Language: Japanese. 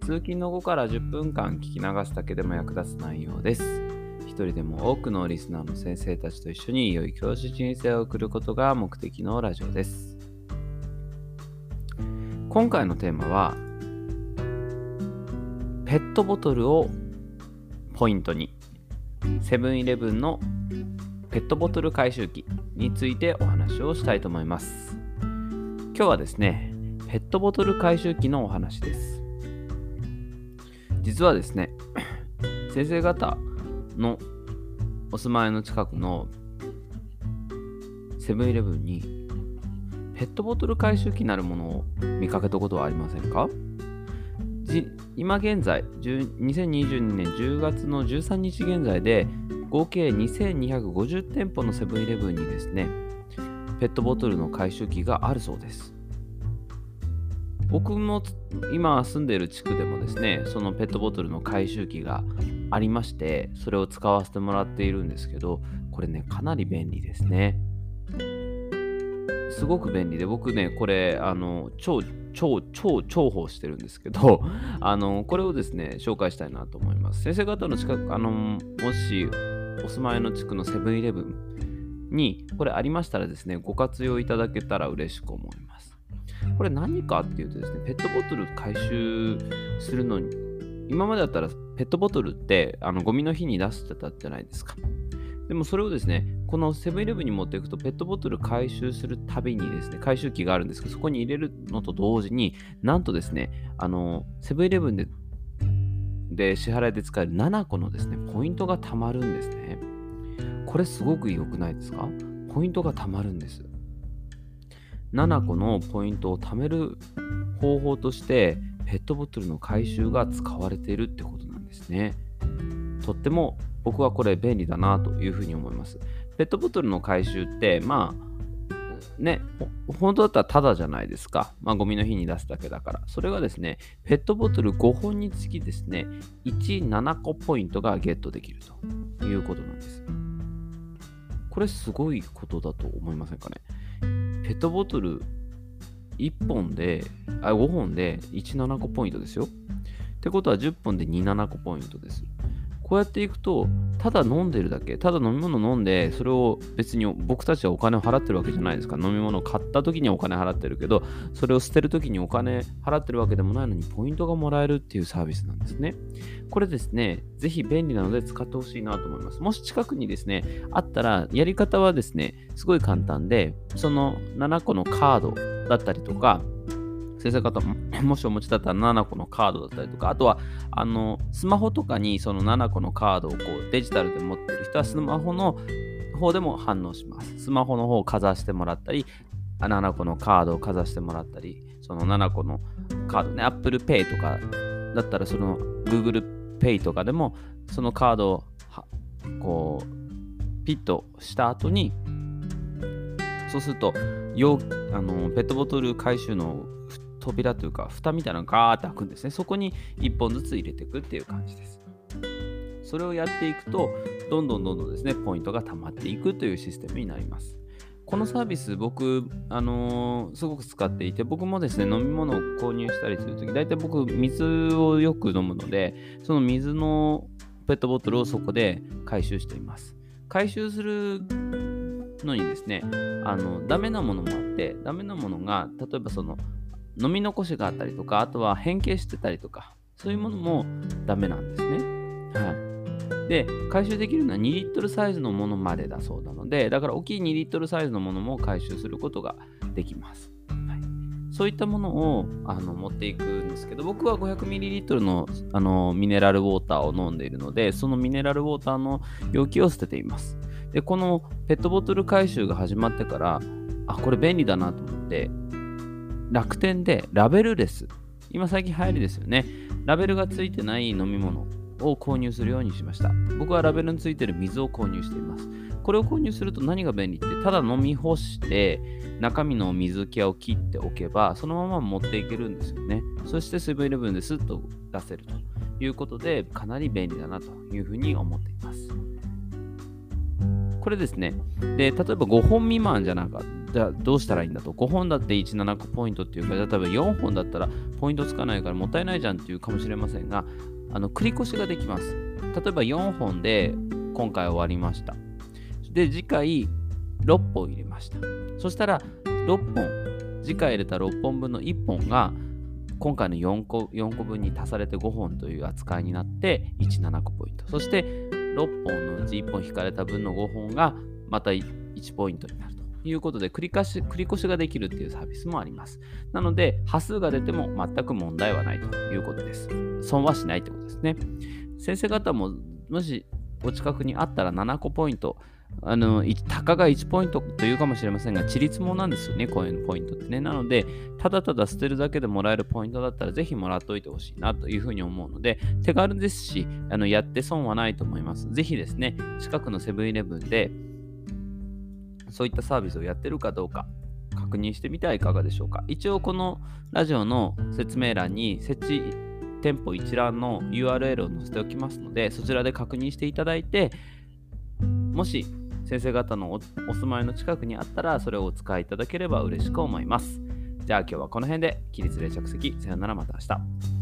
通勤の後から10分間聞き流すだけでも役立つ内容です。一人でも多くのリスナーの先生たちと一緒に良い教師人生を送ることが目的のラジオです。今回のテーマは、ペットボトルをポイントに、セブンイレブンのペットボトル回収機についてお話をしたいと思います。今日はですね、ペットボトル回収機のお話です。実はですね、先生方のお住まいの近くのセブンイレブンにペットボトル回収機なるものを見かけたことはありませんか？今現在、2022年10月の13日現在で合計2250店舗のセブンイレブンにですね、ペットボトルの回収機があるそうです。僕も今住んでいる地区でもですね、そのペットボトルの回収機がありまして、それを使わせてもらっているんですけど、これね、かなり便利ですね。すごく便利で、僕ね、これ、あの、超、超、超、重宝してるんですけど、あの、これをですね、紹介したいなと思います。先生方の近く、あの、もし、お住まいの地区のセブンイレブンに、これありましたらですね、ご活用いただけたら嬉しく思います。これ何かっていうとですね、ペットボトル回収するのに、今までだったらペットボトルってあのゴミの日に出してたじゃないですか。でもそれをですね、このセブンイレブンに持っていくと、ペットボトル回収するたびにですね、回収機があるんですけど、そこに入れるのと同時に、なんとですね、あの、セブンイレブンでで支払いで使える7個のですね、ポイントが貯まるんですね。これすごく良くないですか？ポイントが貯まるんです。7個のポイントを貯める方法として、ペットボトルの回収が使われているってことなんですね。とっても僕はこれ便利だなというふうに思います。ペットボトルの回収って、まあ、ね、本当だったらタダじゃないですか。まあ、ゴミの日に出すだけだから。それがですね、ペットボトル5本につきですね、1、7個ポイントがゲットできるということなんです。これすごいことだと思いませんかね？ペットボトル1本で、あ、5本で1、7個ポイントですよ。ってことは10本で2、7個ポイントです。こうやっていくと、ただ飲んでるだけ、ただ飲み物飲んで、それを別に僕たちはお金を払ってるわけじゃないですか。飲み物を買った時にお金払ってるけど、それを捨てる時にお金払ってるわけでもないのに、ポイントがもらえるっていうサービスなんですね。これですね、ぜひ便利なので使ってほしいなと思います。もし近くにですね、あったら、やり方はですね、すごい簡単で、その7個のカードだったりとか、先生方も もしお持ちだったら7個のカードだったりとか、あとはあのスマホとかにその7個のカードをこうデジタルで持ってる人はスマホの方でも反応します。スマホの方をかざしてもらったり、7個のカードをかざしてもらったり、その7個のカードね、Apple Pay とかだったらその Google Pay とかでもそのカードをはこうピッとした後にそうすると容あのペットボトル回収の扉というか蓋みたいなのがガーって開くんですね。そこに1本ずつ入れていくっていう感じです。それをやっていくとどんどんどんどんですねポイントが溜まっていくというシステムになります。このサービス僕、あのーすごく使っていて僕もですね飲み物を購入したりするとき大体僕水をよく飲むのでその水のペットボトルをそこで回収しています。回収するのにですねあのダメなものもあってダメなものが例えばその飲み残しがあったりとかあとは変形してたりとかそういうものもダメなんですね。はい。で回収できるのは2リットルサイズのものまでだそうなのでだから大きい2リットルサイズのものも回収することができます、はい、そういったものをあの持っていくんですけど僕は 500ml のあのミネラルウォーターを飲んでいるのでそのミネラルウォーターの容器を捨てています。でこのペットボトル回収が始まってからあこれ便利だなと思って楽天でラベルレス今最近流行りですよねラベルがついてない飲み物を購入するようにしました。僕はラベルについてる水を購入しています。これを購入すると何が便利って、ただ飲み干して、中身の水気を切っておけば、そのまま持っていけるんですよね。そしてセブンイレブンですっと出せるということで、かなり便利だなというふうに思っています。これですね。で、例えば5本未満じゃなかった。じゃあどうしたらいいんだと。5本だって17個ポイントっていうか、例えば4本だったらポイントつかないからもったいないじゃんっていうかもしれませんが、あの繰り越しができます。例えば4本で今回終わりました。で、次回6本入れました。そしたら6本、次回入れた6本分の1本が今回の4個 ,4 個分に足されて5本という扱いになって17個ポイント。そして6本のうち1本引かれた分の5本がまた1ポイントになるということで繰り返し繰り越しができるっていうサービスもあります。なので、端数が出ても全く問題はないということです。損はしないってことですね。先生方ももしお近くにあったら7個ポイント、あの、たかが1ポイントというかもしれませんが、ちりつもなんですよね、こういうポイントってね。なので、ただただ捨てるだけでもらえるポイントだったら、ぜひもらっておいてほしいなというふうに思うので、手軽ですし、あのやって損はないと思います。ぜひですね、近くのセブンイレブンで、そういったサービスをやってるかどうか、確認してみてはいかがでしょうか。一応、このラジオの説明欄に設置店舗一覧の URL を載せておきますので、そちらで確認していただいて、もし先生方のお住まいの近くにあったら、それをお使いいただければ嬉しく思います。じゃあ今日はこの辺で、起立で着席。さよならまた明日。